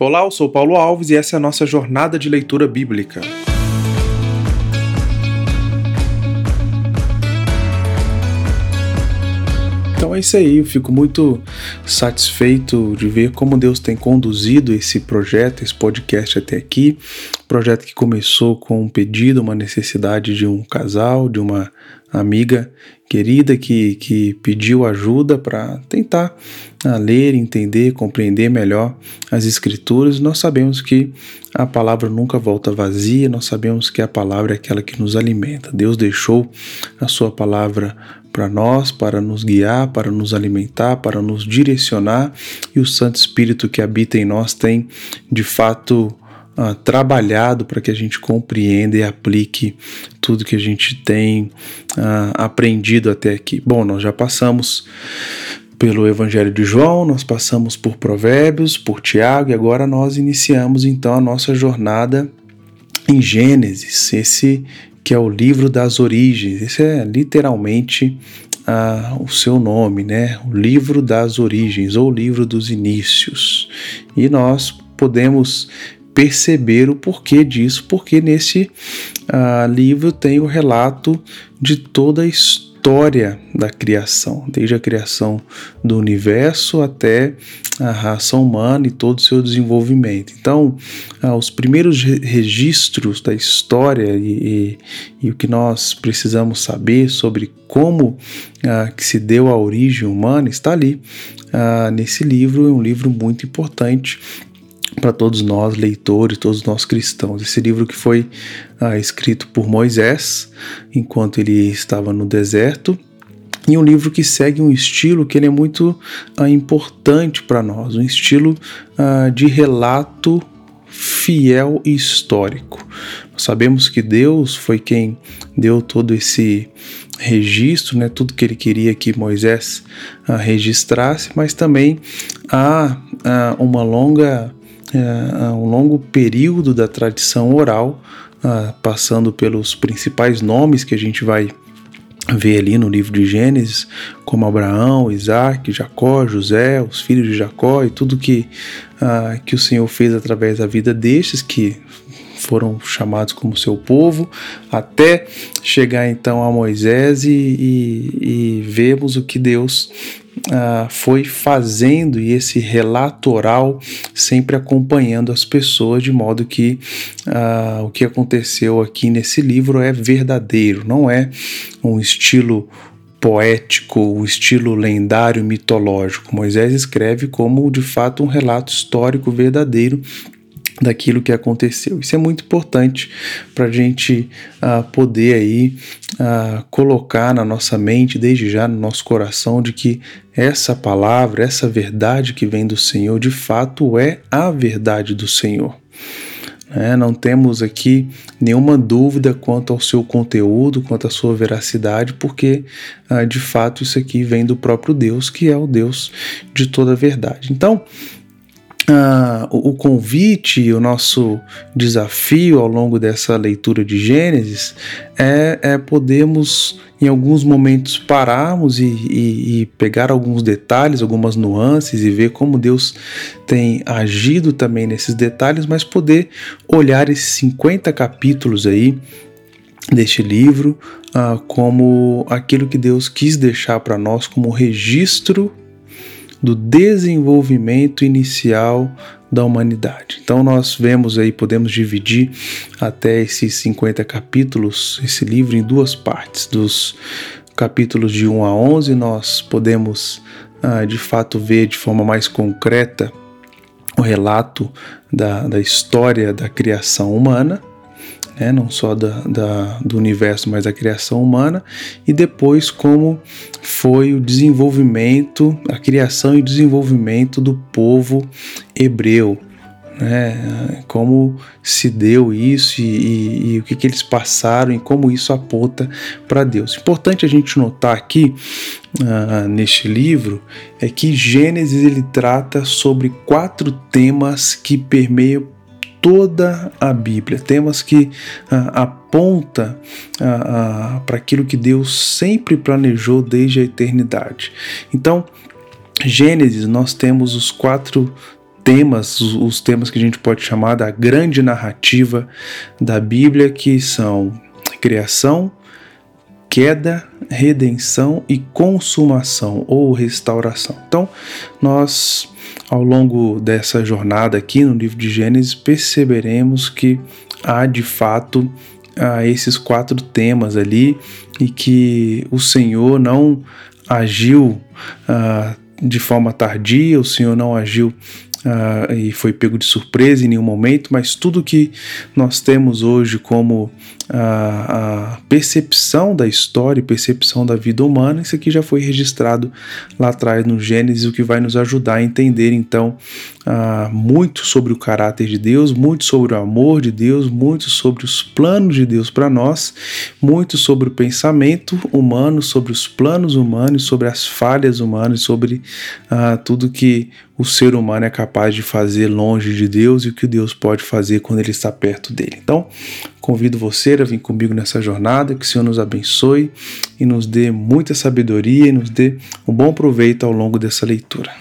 Olá, eu sou Paulo Alves e essa é a nossa jornada de leitura bíblica. Então é isso aí, eu fico muito satisfeito de ver como Deus tem conduzido esse projeto, esse podcast até aqui. Projeto que começou com um pedido, uma necessidade de um casal, de uma amiga querida que, que pediu ajuda para tentar a ler, entender, compreender melhor as Escrituras, nós sabemos que a palavra nunca volta vazia, nós sabemos que a palavra é aquela que nos alimenta. Deus deixou a sua palavra para nós, para nos guiar, para nos alimentar, para nos direcionar, e o Santo Espírito que habita em nós tem, de fato, uh, trabalhado para que a gente compreenda e aplique tudo que a gente tem uh, aprendido até aqui. Bom, nós já passamos pelo Evangelho de João, nós passamos por Provérbios, por Tiago e agora nós iniciamos então a nossa jornada em Gênesis, esse que é o livro das origens. Esse é literalmente ah, o seu nome, né? O livro das origens ou livro dos inícios. E nós podemos perceber o porquê disso, porque nesse ah, livro tem o relato de toda a história da criação, desde a criação do universo até a raça humana e todo o seu desenvolvimento. Então, ah, os primeiros registros da história e, e, e, o que nós precisamos saber sobre como ah, que se deu a origem humana está ali nesse livro, é um livro muito importante para todos nós, leitores, todos nós cristãos. Esse livro que foi ah, escrito por Moisés enquanto ele estava no deserto e um livro que segue um estilo que ele é muito ah, importante para nós, um estilo ah, de relato fiel e histórico. Nós sabemos que Deus foi quem deu todo esse registro, né, tudo que ele queria que Moisés ah, registrasse, mas também há ah, uma longa é, um longo período da tradição oral, passando pelos principais nomes que a gente vai ver ali no livro de Gênesis, como Abraão, Isaac, Jacó, José, os filhos de Jacó e tudo que, que o Senhor fez através da vida destes que foram chamados como seu povo, até chegar então a Moisés e, e, e vemos o que Deus uh, foi fazendo e esse relato oral sempre acompanhando as pessoas, de modo que uh, o que aconteceu aqui nesse livro é verdadeiro, não é um estilo poético, o estilo lendário mitológico. Moisés escreve como de fato um relato histórico verdadeiro daquilo que aconteceu. Isso é muito importante para a gente uh, poder aí uh, colocar na nossa mente, desde já no nosso coração, de que essa palavra, essa verdade que vem do Senhor, de fato é a verdade do Senhor. É, não temos aqui nenhuma dúvida quanto ao seu conteúdo, quanto à sua veracidade, porque uh, de fato isso aqui vem do próprio Deus, que é o Deus de toda a verdade. Então, ah, o, o convite, o nosso desafio ao longo dessa leitura de Gênesis é, é podermos, em alguns momentos, pararmos e, e, e, pegar alguns detalhes, algumas nuances e ver como Deus tem agido também nesses detalhes, mas poder olhar esses 50 capítulos aí deste livro ah, como aquilo que Deus quis deixar para nós como registro do desenvolvimento inicial da humanidade. Então nós vemos aí, podemos dividir até esses 50 capítulos, esse livro em duas partes. Dos capítulos de 1 a 11 nós podemos ah, de fato ver de forma mais concreta o relato da, da história da criação humana né, não só da, da, do universo, mas da criação humana, e depois como foi o desenvolvimento, a criação e desenvolvimento do povo hebreu, né, como se deu isso e, e, e o que, que, eles passaram e como isso aponta para Deus. Importante a gente notar aqui uh, neste livro é que Gênesis ele trata sobre quatro temas que permeiam toda a Bíblia, temas que ah, aponta ah, ah, para aquilo que Deus sempre planejou desde a eternidade. Então, Gênesis, nós temos os quatro temas, os temas que a gente pode chamar da grande narrativa da Bíblia, que são criação, queda, redenção e consumação ou restauração. Então, nós ao longo dessa jornada aqui no livro de Gênesis perceberemos que há de fato ah, esses quatro temas ali e que o Senhor não agiu ah, de forma tardia, o Senhor não agiu uh, e foi pego de surpresa em nenhum momento, mas tudo que nós temos hoje como a, a percepção da história, percepção da vida humana, isso aqui já foi registrado lá atrás no Gênesis, o que vai nos ajudar a entender então uh, muito sobre o caráter de Deus, muito sobre o amor de Deus, muito sobre os planos de Deus para nós, muito sobre o pensamento humano, sobre os planos humanos, sobre as falhas humanas, sobre uh, tudo que o ser humano é capaz de fazer longe de Deus e o que Deus pode fazer quando ele está perto dele. Então, convido você a vir comigo nessa jornada, que o Senhor nos abençoe e nos dê muita sabedoria e nos dê um bom proveito ao longo dessa leitura.